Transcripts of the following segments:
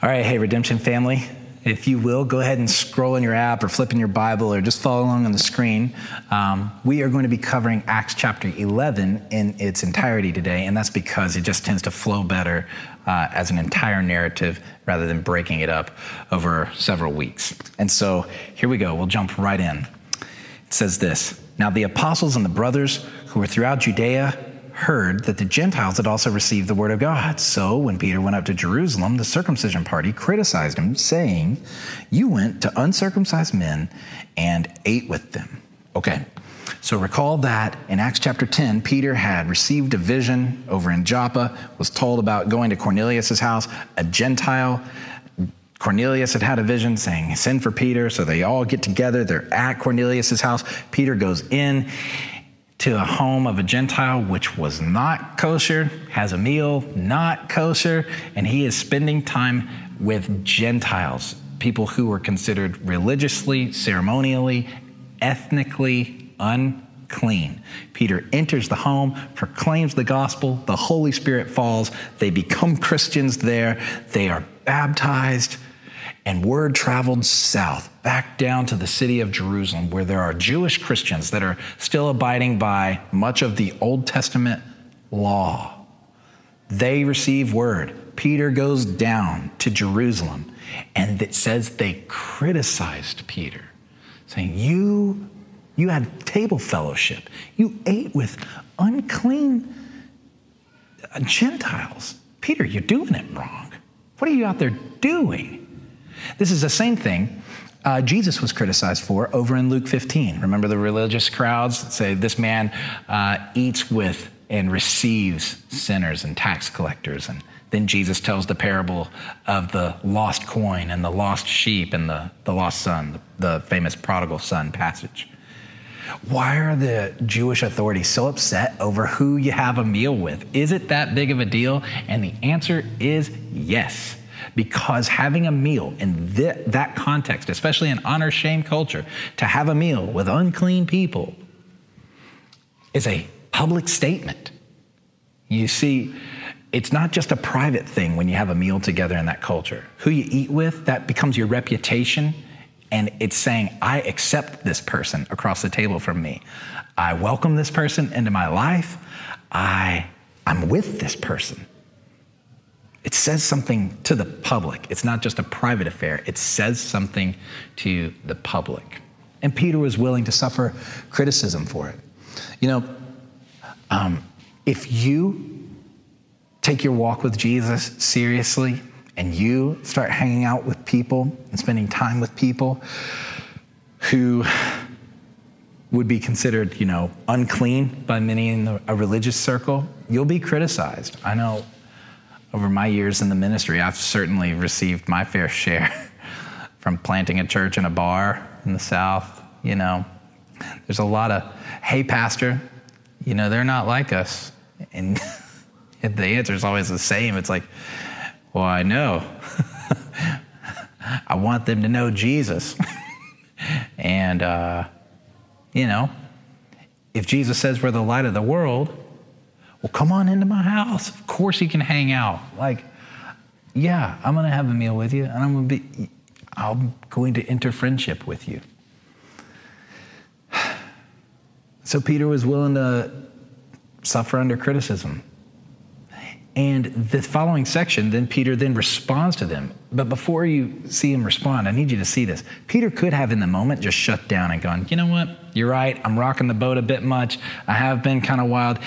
All right, hey, Redemption family, if you will, go ahead and scroll in your app or flip in your Bible or just follow along on the screen. Um, we are going to be covering Acts chapter 11 in its entirety today, and that's because it just tends to flow better uh, as an entire narrative rather than breaking it up over several weeks. And so here we go, we'll jump right in. It says this Now the apostles and the brothers who were throughout Judea, heard that the Gentiles had also received the word of God. So when Peter went up to Jerusalem, the circumcision party criticized him, saying, You went to uncircumcised men and ate with them. Okay. So recall that in Acts chapter 10, Peter had received a vision over in Joppa, was told about going to Cornelius' house, a Gentile. Cornelius had had a vision saying, Send for Peter. So they all get together. They're at Cornelius' house. Peter goes in to a home of a Gentile, which was not kosher, has a meal not kosher, and he is spending time with Gentiles, people who were considered religiously, ceremonially, ethnically unclean. Peter enters the home, proclaims the gospel, the Holy Spirit falls, they become Christians there, they are baptized and word traveled south, back down to the city of Jerusalem, where there are Jewish Christians that are still abiding by much of the Old Testament law. They receive word. Peter goes down to Jerusalem, and it says they criticized Peter, saying, You, you had table fellowship. You ate with unclean Gentiles. Peter, you're doing it wrong. What are you out there doing? This is the same thing uh, Jesus was criticized for over in Luke 15. Remember the religious crowds say this man uh, eats with and receives sinners and tax collectors. And then Jesus tells the parable of the lost coin and the lost sheep and the, the lost son, the, the famous prodigal son passage. Why are the Jewish authorities so upset over who you have a meal with? Is it that big of a deal? And the answer is yes because having a meal in th- that context, especially in honor shame culture, to have a meal with unclean people is a public statement. You see, it's not just a private thing when you have a meal together in that culture. Who you eat with, that becomes your reputation. And it's saying, I accept this person across the table from me. I welcome this person into my life. I, I'm with this person it says something to the public. It's not just a private affair, it says something to the public. And Peter was willing to suffer criticism for it. You know, um, if you take your walk with Jesus seriously and you start hanging out with people and spending time with people who would be considered, you know, unclean by many in a religious circle, you'll be criticized. I know over my years in the ministry, I've certainly received my fair share from planting a church in a bar in the South. You know, there's a lot of, hey, Pastor, you know, they're not like us. And the answer is always the same. It's like, well, I know. I want them to know Jesus. and, uh, you know, if Jesus says we're the light of the world, well, come on into my house. Of course you can hang out. Like, yeah, I'm going to have a meal with you and I'm going to be, I'm going to enter friendship with you. So Peter was willing to suffer under criticism. And the following section, then Peter then responds to them. But before you see him respond, I need you to see this. Peter could have in the moment just shut down and gone, you know what? You're right. I'm rocking the boat a bit much. I have been kind of wild.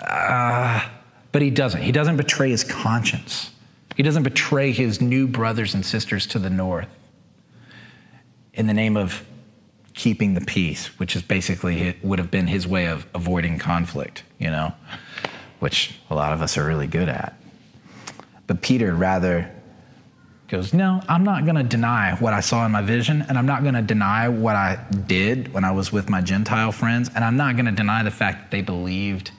Uh, but he doesn't. He doesn't betray his conscience. He doesn't betray his new brothers and sisters to the north in the name of keeping the peace, which is basically would have been his way of avoiding conflict, you know, which a lot of us are really good at. But Peter rather goes, No, I'm not going to deny what I saw in my vision, and I'm not going to deny what I did when I was with my Gentile friends, and I'm not going to deny the fact that they believed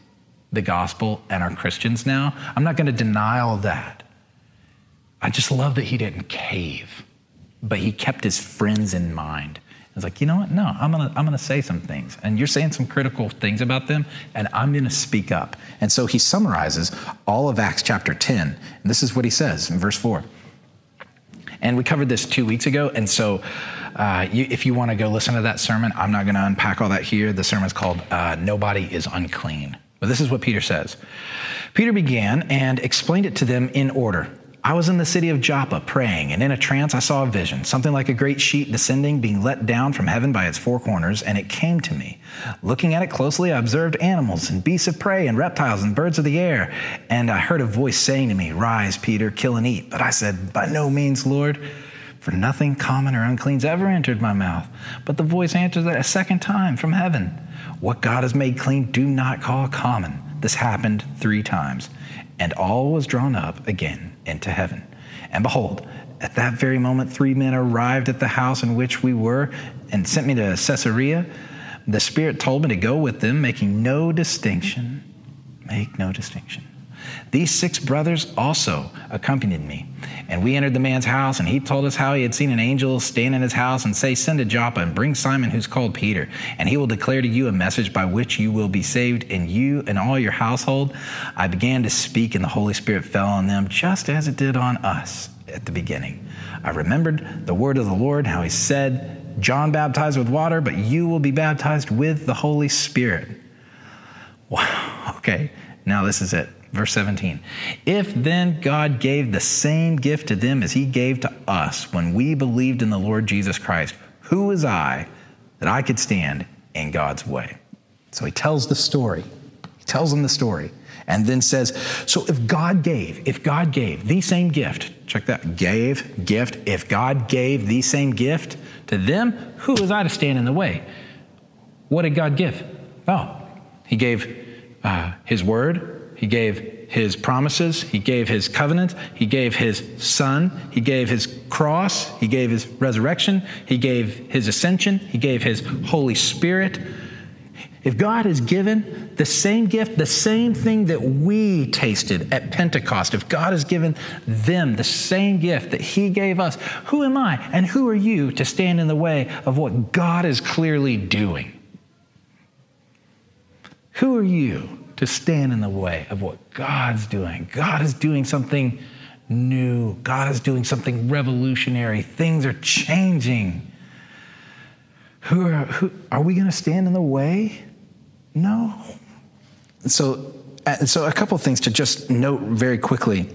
the gospel and are Christians now. I'm not going to deny all that. I just love that he didn't cave, but he kept his friends in mind. It's like, you know what? No, I'm gonna, I'm gonna say some things. And you're saying some critical things about them, and I'm gonna speak up. And so he summarizes all of Acts chapter 10. And this is what he says in verse 4. And we covered this two weeks ago. And so, uh, you, if you want to go listen to that sermon, I'm not going to unpack all that here. The sermon's called uh, Nobody is Unclean. But this is what Peter says Peter began and explained it to them in order. I was in the city of Joppa praying, and in a trance I saw a vision, something like a great sheet descending, being let down from heaven by its four corners, and it came to me. Looking at it closely, I observed animals and beasts of prey and reptiles and birds of the air. And I heard a voice saying to me, Rise, Peter, kill and eat. But I said, By no means, Lord, for nothing common or unclean's ever entered my mouth. But the voice answered that a second time from heaven, What God has made clean, do not call common. This happened three times, and all was drawn up again into heaven. And behold, at that very moment, three men arrived at the house in which we were and sent me to Caesarea. The Spirit told me to go with them, making no distinction. Make no distinction. These six brothers also accompanied me. And we entered the man's house, and he told us how he had seen an angel stand in his house and say, Send to Joppa and bring Simon, who's called Peter, and he will declare to you a message by which you will be saved, and you and all your household. I began to speak, and the Holy Spirit fell on them, just as it did on us at the beginning. I remembered the word of the Lord, how he said, John baptized with water, but you will be baptized with the Holy Spirit. Wow, okay, now this is it. Verse 17. If then God gave the same gift to them as he gave to us when we believed in the Lord Jesus Christ, who was I that I could stand in God's way? So he tells the story. He tells them the story and then says, So if God gave, if God gave the same gift, check that, gave, gift, if God gave the same gift to them, who was I to stand in the way? What did God give? Oh, he gave uh, his word, he gave his promises, he gave his covenant, he gave his son, he gave his cross, he gave his resurrection, he gave his ascension, he gave his Holy Spirit. If God has given the same gift, the same thing that we tasted at Pentecost, if God has given them the same gift that He gave us, who am I and who are you to stand in the way of what God is clearly doing? Who are you to stand in the way of what God's doing. God is doing something new, God is doing something revolutionary. Things are changing. Who are, who, are we going to stand in the way? No. So, uh, so a couple things to just note very quickly.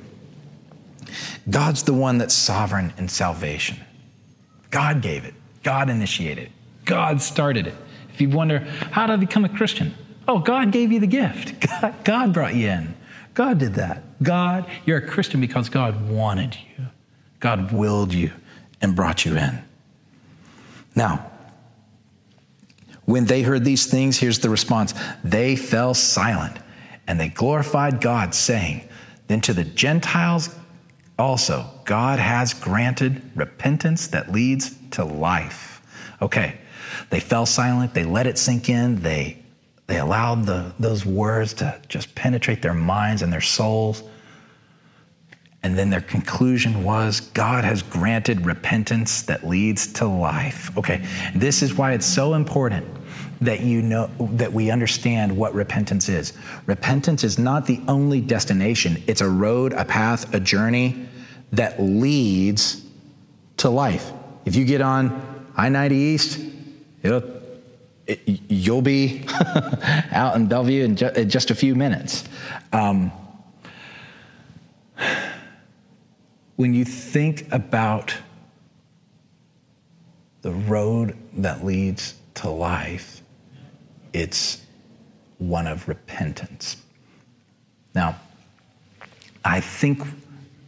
God's the one that's sovereign in salvation. God gave it. God initiated it. God started it. If you wonder, how did I become a Christian? Oh, God gave you the gift. God, God brought you in. God did that. God, you're a Christian because God wanted you. God willed you and brought you in. Now, when they heard these things, here's the response they fell silent and they glorified God, saying, Then to the Gentiles also, God has granted repentance that leads to life. Okay, they fell silent, they let it sink in, they they allowed the, those words to just penetrate their minds and their souls. And then their conclusion was God has granted repentance that leads to life. Okay, this is why it's so important that you know that we understand what repentance is. Repentance is not the only destination. It's a road, a path, a journey that leads to life. If you get on I-90 East, it'll it, you'll be out in Bellevue in, ju- in, just a few minutes. Um, when you think about the road that leads to life, it's one of repentance. Now, I think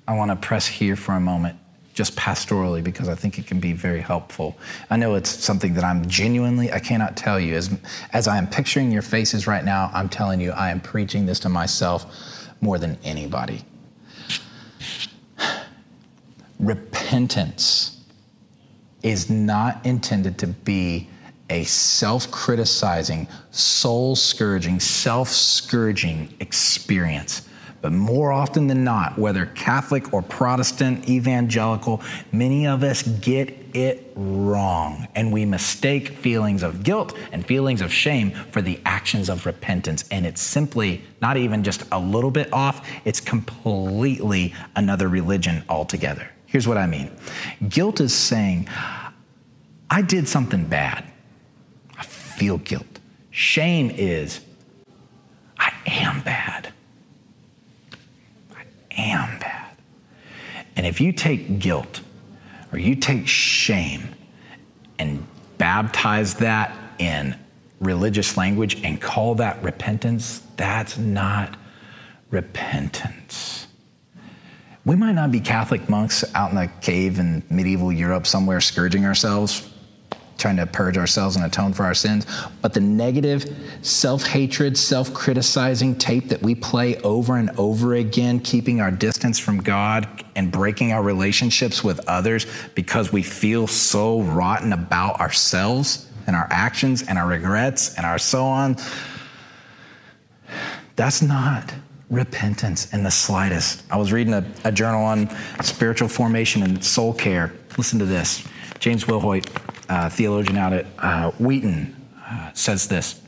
I want to press here for a moment just pastorally because I think it can be very helpful. I know it's something that I'm genuinely, I cannot tell you. As, as I am picturing your faces right now, I'm telling you, I am preaching this to myself more than anybody. Repentance is not intended to be a self criticizing, soul scourging, self scourging experience. But more often than not, whether Catholic or Protestant, evangelical, many of us get it wrong. And we mistake feelings of guilt and feelings of shame for the actions of repentance. And it's simply not even just a little bit off, it's completely another religion altogether. Here's what I mean guilt is saying, I did something bad. I feel guilt. Shame is, I am bad. Am bad. And if you take guilt or you take shame and baptize that in religious language and call that repentance, that's not repentance. We might not be Catholic monks out in a cave in medieval Europe somewhere scourging ourselves trying to purge ourselves and atone for our sins. But the negative, self hatred, self criticizing tape that we play over and over again, keeping our distance from God and breaking our relationships with others because we feel so rotten about ourselves and our actions and our regrets and our so on. That's not repentance in the slightest. I was reading a, a journal on spiritual formation and soul care. Listen to this. James Wilhoit uh, theologian out at uh, Wheaton, uh, says this.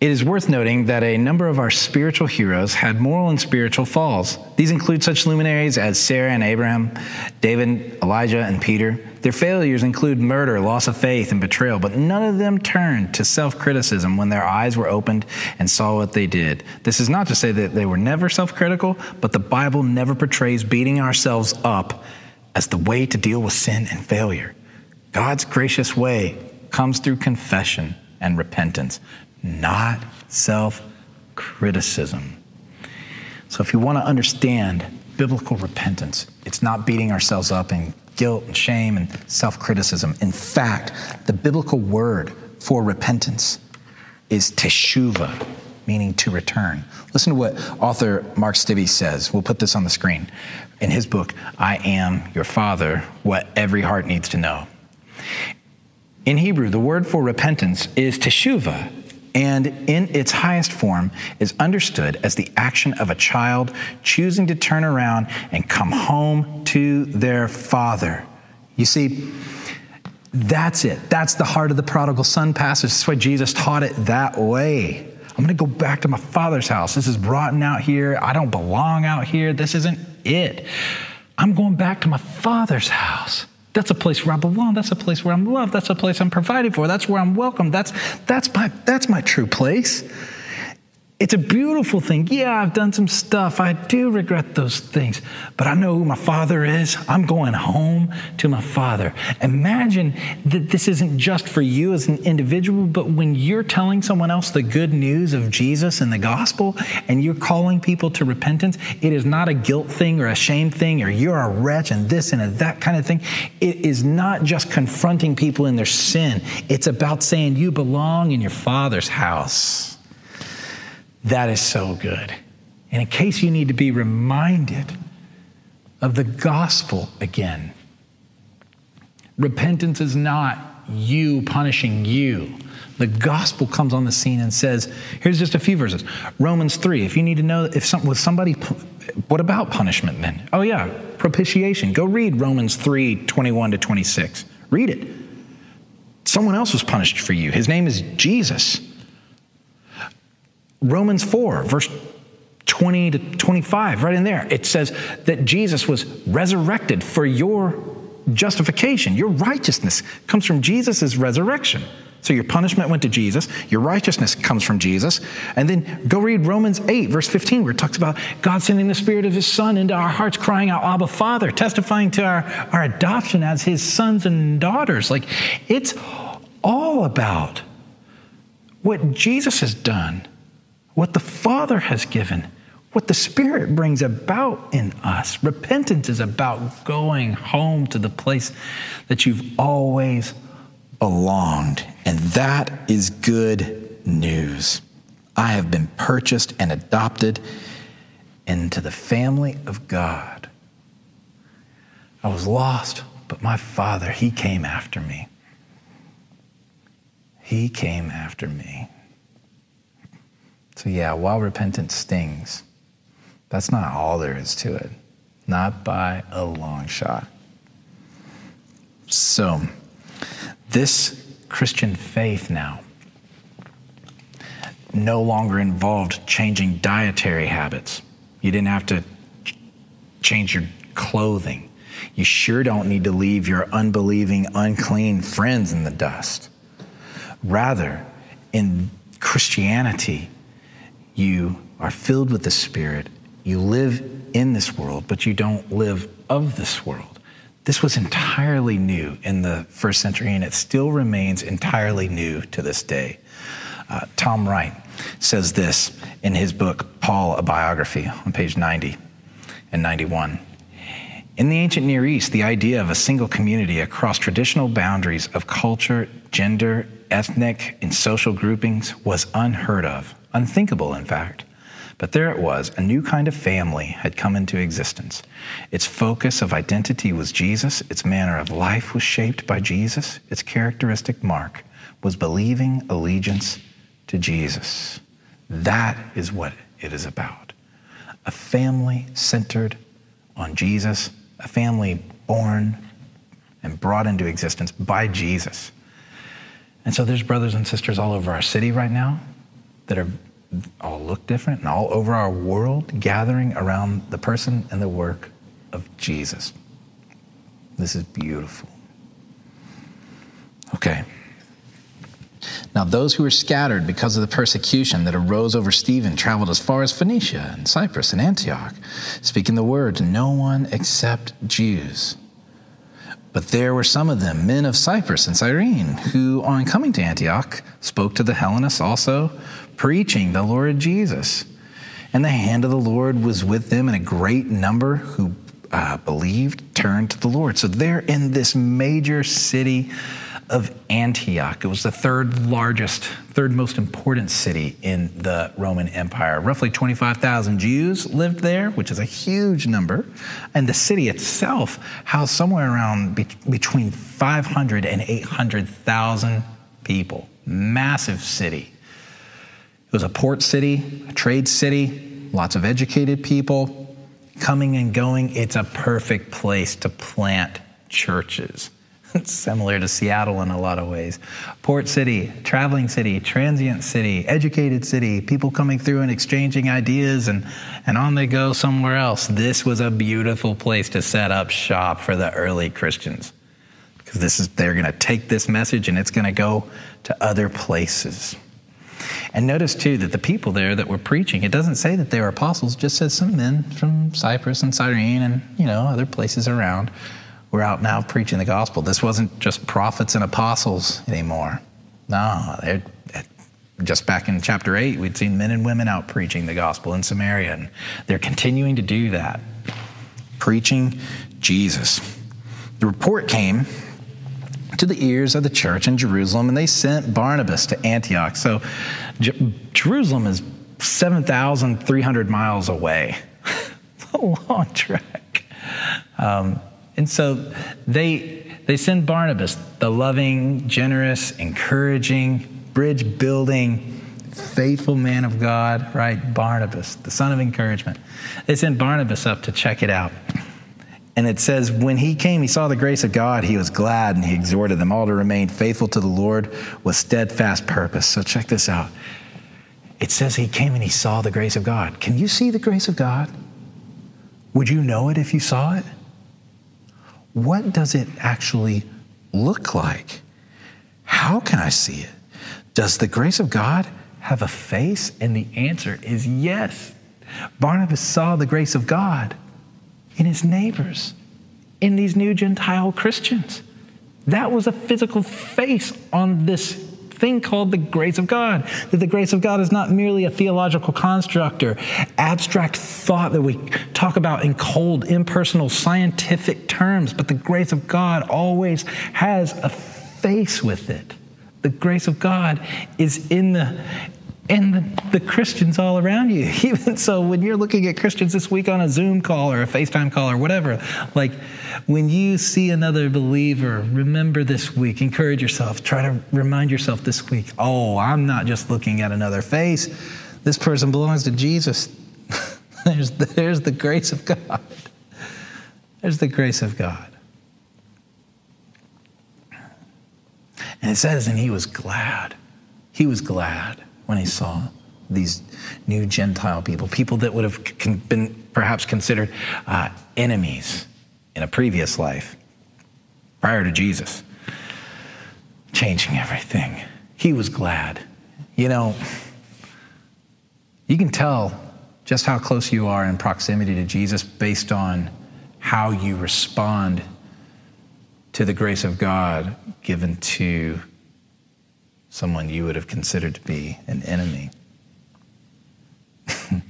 It is worth noting that a number of our spiritual heroes had moral and spiritual falls. These include such luminaries as Sarah and Abraham, David, Elijah, and Peter. Their failures include murder, loss of faith, and betrayal, but none of them turned to self criticism when their eyes were opened and saw what they did. This is not to say that they were never self critical, but the Bible never portrays beating ourselves up as the way to deal with sin and failure. God's gracious way comes through confession and repentance, not self criticism. So, if you want to understand biblical repentance, it's not beating ourselves up in guilt and shame and self criticism. In fact, the biblical word for repentance is teshuva, meaning to return. Listen to what author Mark Stibbe says. We'll put this on the screen. In his book, I Am Your Father What Every Heart Needs to Know. In Hebrew, the word for repentance is teshuva, and in its highest form is understood as the action of a child choosing to turn around and come home to their father. You see, that's it. That's the heart of the prodigal son passage. That's why Jesus taught it that way. I'm going to go back to my father's house. This is rotten out here. I don't belong out here. This isn't it. I'm going back to my father's house. That's a place where I belong. That's a place where I'm loved. That's a place I'm provided for. That's where I'm welcome. That's, that's, my, that's my true place. It's a beautiful thing. Yeah, I've done some stuff. I do regret those things, but I know who my father is. I'm going home to my father. Imagine that this isn't just for you as an individual, but when you're telling someone else the good news of Jesus and the gospel and you're calling people to repentance, it is not a guilt thing or a shame thing or you're a wretch and this and that kind of thing. It is not just confronting people in their sin, it's about saying you belong in your father's house. That is so good. And in case you need to be reminded of the gospel again, repentance is not you punishing you. The gospel comes on the scene and says, here's just a few verses. Romans 3, if you need to know if some, with somebody, what about punishment then? Oh, yeah, propitiation. Go read Romans 3, 21 to 26. Read it. Someone else was punished for you. His name is Jesus. Romans 4, verse 20 to 25, right in there, it says that Jesus was resurrected for your justification. Your righteousness comes from Jesus' resurrection. So your punishment went to Jesus, your righteousness comes from Jesus. And then go read Romans 8, verse 15, where it talks about God sending the Spirit of His Son into our hearts, crying out, Abba, Father, testifying to our, our adoption as His sons and daughters. Like it's all about what Jesus has done what the Father has given, what the Spirit brings about in us. Repentance is about going home to the place that you've always belonged. And that is good news. I have been purchased and adopted into the family of God. I was lost, but my Father, He came after me. He came after me. So, yeah, while repentance stings, that's not all there is to it, not by a long shot. So, this Christian faith now no longer involved changing dietary habits. You didn't have to change your clothing. You sure don't need to leave your unbelieving, unclean friends in the dust. Rather, in Christianity, you are filled with the Spirit. You live in this world, but you don't live of this world. This was entirely new in the first century, and it still remains entirely new to this day. Uh, Tom Wright says this in his book, Paul, a Biography, on page 90 and 91. In the ancient Near East, the idea of a single community across traditional boundaries of culture, gender, ethnic, and social groupings was unheard of, unthinkable, in fact. But there it was, a new kind of family had come into existence. Its focus of identity was Jesus, its manner of life was shaped by Jesus, its characteristic mark was believing allegiance to Jesus. That is what it is about. A family centered on Jesus, a family born and brought into existence by Jesus. And so there's brothers and sisters all over our city right now that are all look different and all over our world gathering around the person and the work of Jesus. This is beautiful. Okay. Now, those who were scattered because of the persecution that arose over Stephen traveled as far as Phoenicia and Cyprus and Antioch, speaking the word to no one except Jews. But there were some of them, men of Cyprus and Cyrene, who, on coming to Antioch, spoke to the Hellenists also, preaching the Lord Jesus. And the hand of the Lord was with them, and a great number who uh, believed turned to the Lord. So they're in this major city of Antioch. It was the third largest, third most important city in the Roman Empire. Roughly 25,000 Jews lived there, which is a huge number. And the city itself housed somewhere around be- between 500 and 800,000 people. Massive city. It was a port city, a trade city, lots of educated people coming and going. It's a perfect place to plant churches. It's similar to Seattle in a lot of ways. Port city, traveling city, transient city, educated city, people coming through and exchanging ideas, and, and on they go somewhere else. This was a beautiful place to set up shop for the early Christians. Because this is they're going to take this message and it's going to go to other places. And notice too that the people there that were preaching, it doesn't say that they were apostles, just says some men from Cyprus and Cyrene and you know other places around we're out now preaching the gospel. This wasn't just prophets and apostles anymore. No, they're just back in chapter 8, we'd seen men and women out preaching the gospel in Samaria, and they're continuing to do that, preaching Jesus. The report came to the ears of the church in Jerusalem, and they sent Barnabas to Antioch. So J- Jerusalem is 7,300 miles away. it's a long trek. Um, and so they, they send Barnabas, the loving, generous, encouraging, bridge building, faithful man of God, right? Barnabas, the son of encouragement. They sent Barnabas up to check it out. And it says, when he came, he saw the grace of God. He was glad and he exhorted them all to remain faithful to the Lord with steadfast purpose. So check this out. It says he came and he saw the grace of God. Can you see the grace of God? Would you know it if you saw it? what does it actually look like? How can I see it? Does the grace of God have a face? And the answer is yes. Barnabas saw the grace of God in his neighbors, in these new Gentile Christians. That was a physical face on this thing called the grace of God. That the grace of God is not merely a theological construct or abstract thought that we talk about in cold, impersonal, scientific terms, but the grace of God always has a face with it. The grace of God is in the and the, the, Christians all around you. Even so, when you're looking at Christians this week on a Zoom call or a FaceTime call or whatever, like when you see another believer, remember this week, encourage yourself, try to remind yourself this week, oh, I'm not just looking at another face. This person belongs to Jesus. there's, there's the grace of God. There's the grace of God. And it says, and he was glad. He was glad when he saw these new Gentile people, people that would have been perhaps considered uh, enemies in a previous life prior to Jesus, changing everything. He was glad. You know, you can tell just how close you are in proximity to Jesus based on how you respond to the grace of God given to someone you would have considered to be an enemy.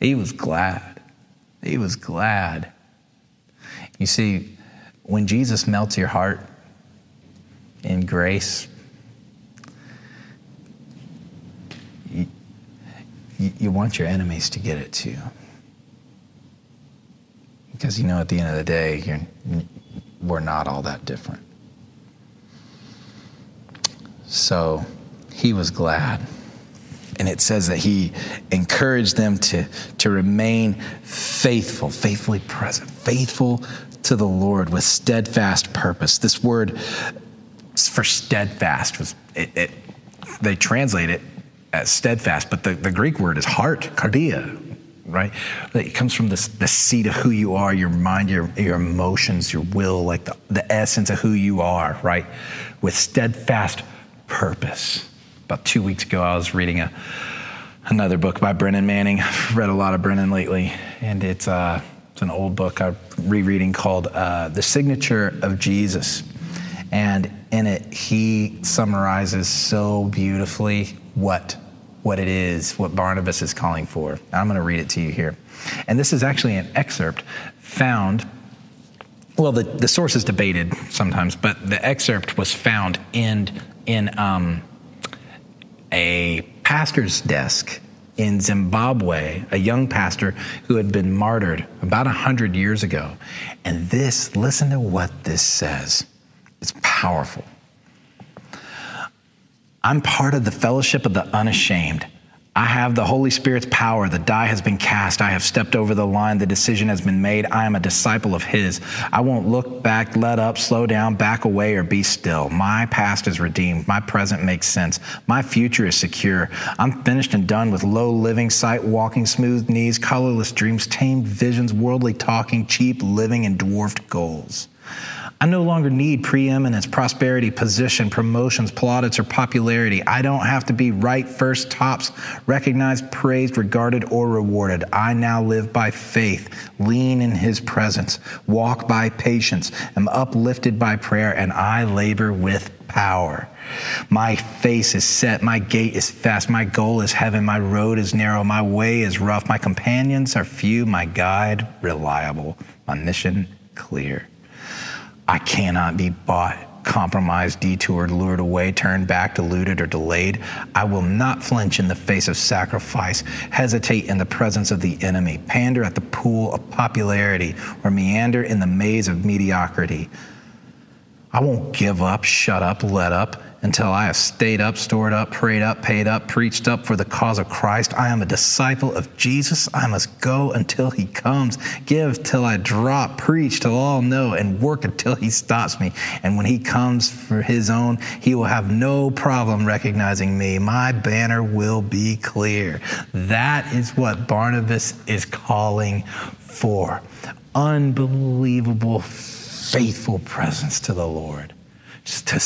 he was glad. He was glad. You see, when Jesus melts your heart in grace, you, you want your enemies to get it too. Because you know, at the end of the day, we're not all that different. So he was glad. And it says that he encouraged them to, to remain faithful, faithfully present, faithful to the Lord with steadfast purpose. This word for steadfast was, it, it, they translate it as steadfast, but the, the Greek word is heart, cardia, right? It comes from this, the seat of who you are, your mind, your, your emotions, your will, like the, the essence of who you are, right? With steadfast purpose. About two weeks ago, I was reading a, another book by Brennan Manning. I've read a lot of Brennan lately, and it's, uh, it's an old book I'm rereading called uh, The Signature of Jesus. And in it, he summarizes so beautifully what what it is, what Barnabas is calling for. I'm going to read it to you here. And this is actually an excerpt found, well, the, the source is debated sometimes, but the excerpt was found in, in um, a pastor's desk in Zimbabwe, a young pastor who had been martyred about 100 years ago. And this, listen to what this says. It's powerful. I'm part of the fellowship of the unashamed. I have the Holy Spirit's power. The die has been cast. I have stepped over the line. The decision has been made. I am a disciple of His. I won't look back, let up, slow down, back away, or be still. My past is redeemed. My present makes sense. My future is secure. I'm finished and done with low living, sight walking, smooth knees, colorless dreams, tamed visions, worldly talking, cheap living, and dwarfed goals. I no longer need preeminence, prosperity, position, promotions, plaudits, or popularity. I don't have to be right, first, tops, recognized, praised, regarded, or rewarded. I now live by faith, lean in His presence, walk by patience, am uplifted by prayer, and I labor with power. My face is set, my gait is fast, my goal is heaven, my road is narrow, my way is rough, my companions are few, my guide reliable, my mission clear. I cannot be bought, compromised, detoured, lured away, turned back, deluded, or delayed. I will not flinch in the face of sacrifice, hesitate in the presence of the enemy, pander at the pool of popularity, or meander in the maze of mediocrity. I won't give up, shut up, let up until I have stayed up, stored up, prayed up, paid up, preached up for the cause of Christ. I am a disciple of Jesus. I must go until he comes, give till I drop, preach till all know, and work until he stops me. And when he comes for his own, he will have no problem recognizing me. My banner will be clear. That is what Barnabas is calling for. Unbelievable, faithful presence to the Lord. Just to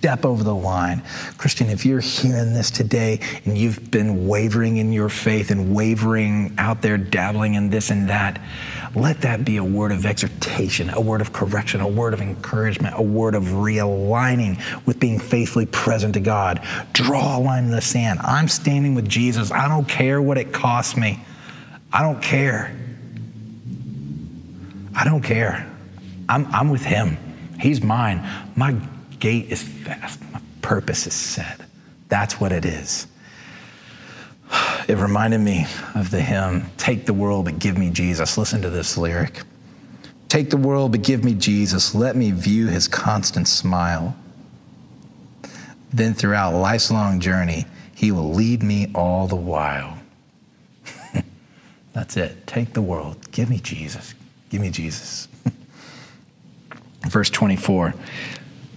step over the line. Christian, if you're hearing this today and you've been wavering in your faith and wavering out there, dabbling in this and that, let that be a word of exhortation, a word of correction, a word of encouragement, a word of realigning with being faithfully present to God. Draw a line in the sand. I'm standing with Jesus. I don't care what it costs me. I don't care. I don't care. I'm, I'm with Him. He's mine. My gait is fast, my purpose is set. That's what it is. It reminded me of the hymn, Take the World, but Give Me Jesus. Listen to this lyric Take the world, but give me Jesus. Let me view his constant smile. Then throughout life's long journey, he will lead me all the while. That's it. Take the world. Give me Jesus. Give me Jesus. Verse 24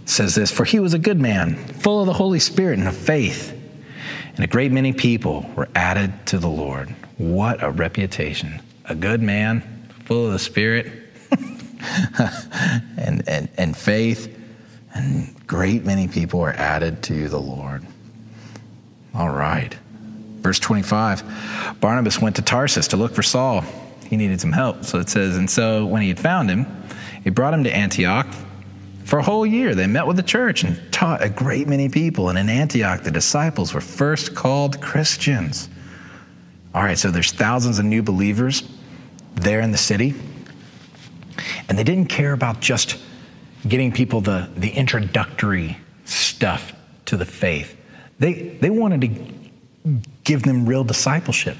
says this For he was a good man, full of the Holy Spirit and of faith. And a great many people were added to the Lord. What a reputation. A good man, full of the Spirit. and, and, and faith, and great many people are added to the Lord. All right. Verse 25 Barnabas went to Tarsus to look for Saul. He needed some help. So it says, And so when he had found him, he brought him to Antioch. For a whole year, they met with the church and taught a great many people. And in Antioch, the disciples were first called Christians. All right, so there's thousands of new believers there in the city. And they didn't care about just getting people the, the introductory stuff to the faith. They, they wanted to give them real discipleship.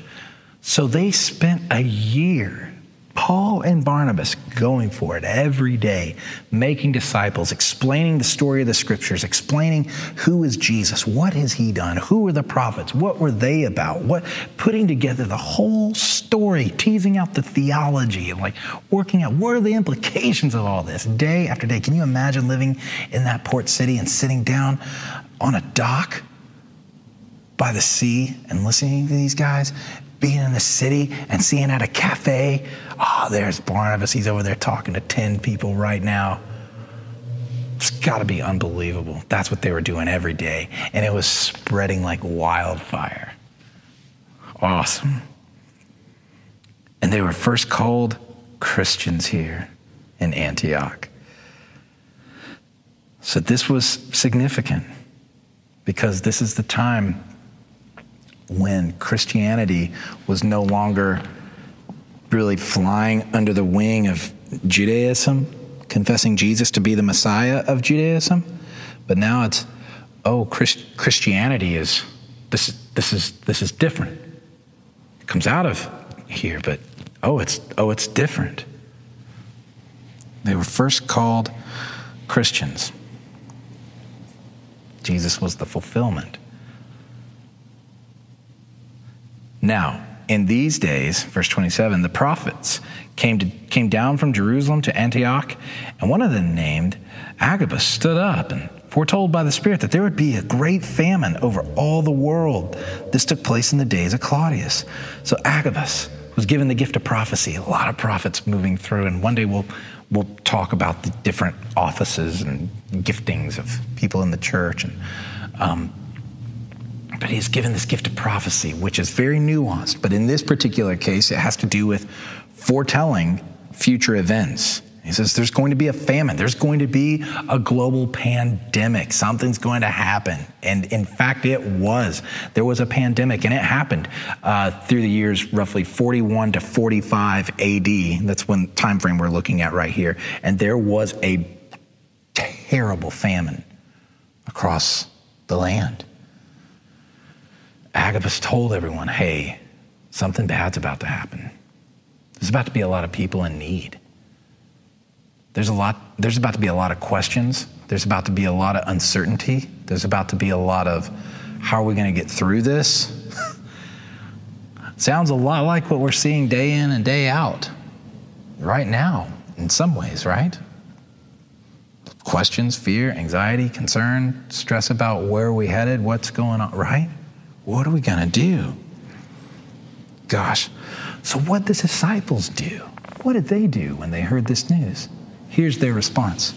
So they spent a year Paul and Barnabas going for it every day, making disciples, explaining the story of the scriptures, explaining who is Jesus, what has he done, who were the prophets, what were they about, what putting together the whole story, teasing out the theology and like working out what are the implications of all this day after day. Can you imagine living in that port city and sitting down on a dock by the sea and listening to these guys being in the city and seeing at a cafe, oh, there's Barnabas. He's over there talking to 10 people right now. It's got to be unbelievable. That's what they were doing every day. And it was spreading like wildfire. Awesome. And they were first called Christians here in Antioch. So this was significant because this is the time when Christianity was no longer really flying under the wing of Judaism, confessing Jesus to be the Messiah of Judaism, but now it's oh Christ- Christianity is this this is this is different. It comes out of here, but oh it's oh it's different. They were first called Christians. Jesus was the fulfillment. Now, in these days, verse 27, the prophets came, to, came down from Jerusalem to Antioch, and one of them, named Agabus, stood up and foretold by the Spirit that there would be a great famine over all the world. This took place in the days of Claudius. So Agabus was given the gift of prophecy. A lot of prophets moving through, and one day we'll we'll talk about the different offices and giftings of people in the church. And um, but he's given this gift of prophecy, which is very nuanced. But in this particular case, it has to do with foretelling future events. He says there's going to be a famine. There's going to be a global pandemic. Something's going to happen. And in fact, it was. There was a pandemic, and it happened uh, through the years roughly 41 to 45 AD. That's when time frame we're looking at right here. And there was a terrible famine across the land. Agabus told everyone, hey, something bad's about to happen. There's about to be a lot of people in need. There's a lot, there's about to be a lot of questions. There's about to be a lot of uncertainty. There's about to be a lot of how are we going to get through this? Sounds a lot like what we're seeing day in and day out right now, in some ways, right? Questions, fear, anxiety, concern, stress about where are we headed, what's going on, right? What are we going to do? Gosh. So, what did the disciples do? What did they do when they heard this news? Here's their response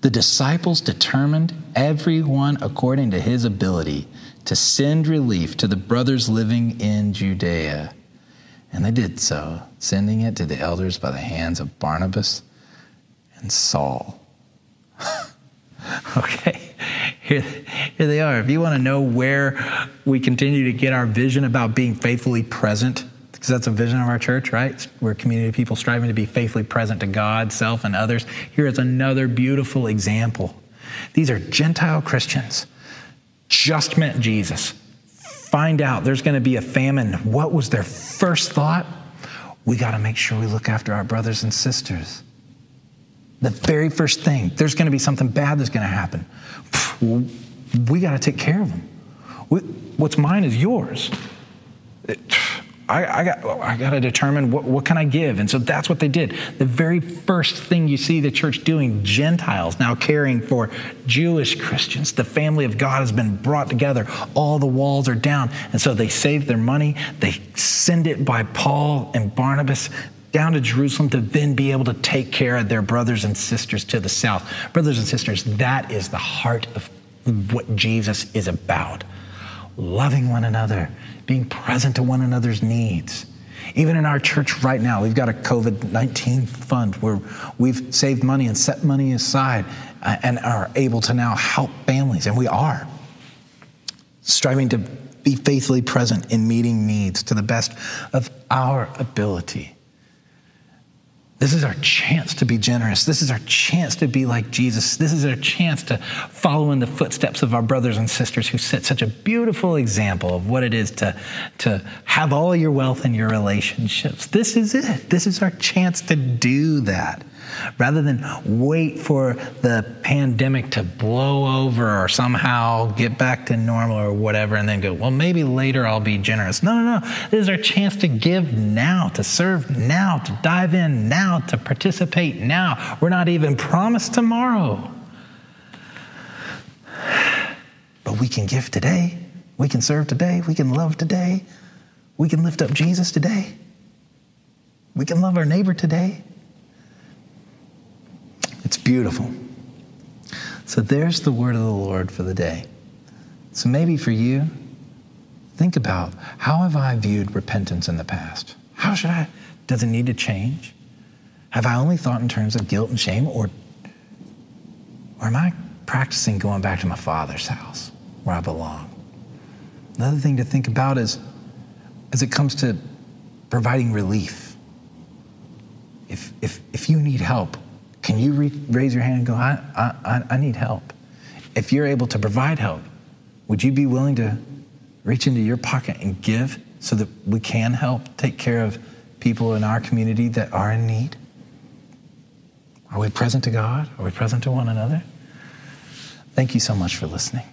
The disciples determined, everyone according to his ability, to send relief to the brothers living in Judea. And they did so, sending it to the elders by the hands of Barnabas and Saul. okay here, here they are. If you want to know where we continue to get our vision about being faithfully present, because that's a vision of our church, right? We're a community of people striving to be faithfully present to God, self, and others. Here is another beautiful example. These are Gentile Christians, just met Jesus. Find out there's going to be a famine. What was their first thought? We got to make sure we look after our brothers and sisters. The very first thing, there's going to be something bad that's going to happen. We got to take care of them. What's mine is yours. I, I, got, I got to determine what, what can I give. And so that's what they did. The very first thing you see the church doing, Gentiles now caring for Jewish Christians. The family of God has been brought together. All the walls are down. And so they save their money. They send it by Paul and Barnabas down to Jerusalem to then be able to take care of their brothers and sisters to the south. Brothers and sisters, that is the heart of what Jesus is about loving one another, being present to one another's needs. Even in our church right now, we've got a COVID 19 fund where we've saved money and set money aside uh, and are able to now help families, and we are striving to be faithfully present in meeting needs to the best of our ability. This is our chance to be generous. This is our chance to be like Jesus. This is our chance to follow in the footsteps of our brothers and sisters who set such a beautiful example of what it is to, to have all your wealth in your relationships. This is it. This is our chance to do that rather than wait for the pandemic to blow over or somehow get back to normal or whatever and then go, well, maybe later I'll be generous. No, no, no. This is our chance to give now, to serve now, to dive in now, to participate now. We're not even promised tomorrow. But we can give today. We can serve today. We can love today. We can lift up Jesus today. We can love our neighbor today. It's beautiful. So there's the word of the Lord for the day. So maybe for you, think about how have I viewed repentance in the past? How should I? Does it need to change? Have I only thought in terms of guilt and shame, or, or am I practicing going back to my father's house where I belong? Another thing to think about is as it comes to providing relief. If, if, if you need help, can you re- raise your hand and go, I, I, I need help? If you're able to provide help, would you be willing to reach into your pocket and give so that we can help take care of people in our community that are in need? Are we present to God? Are we present to one another? Thank you so much for listening.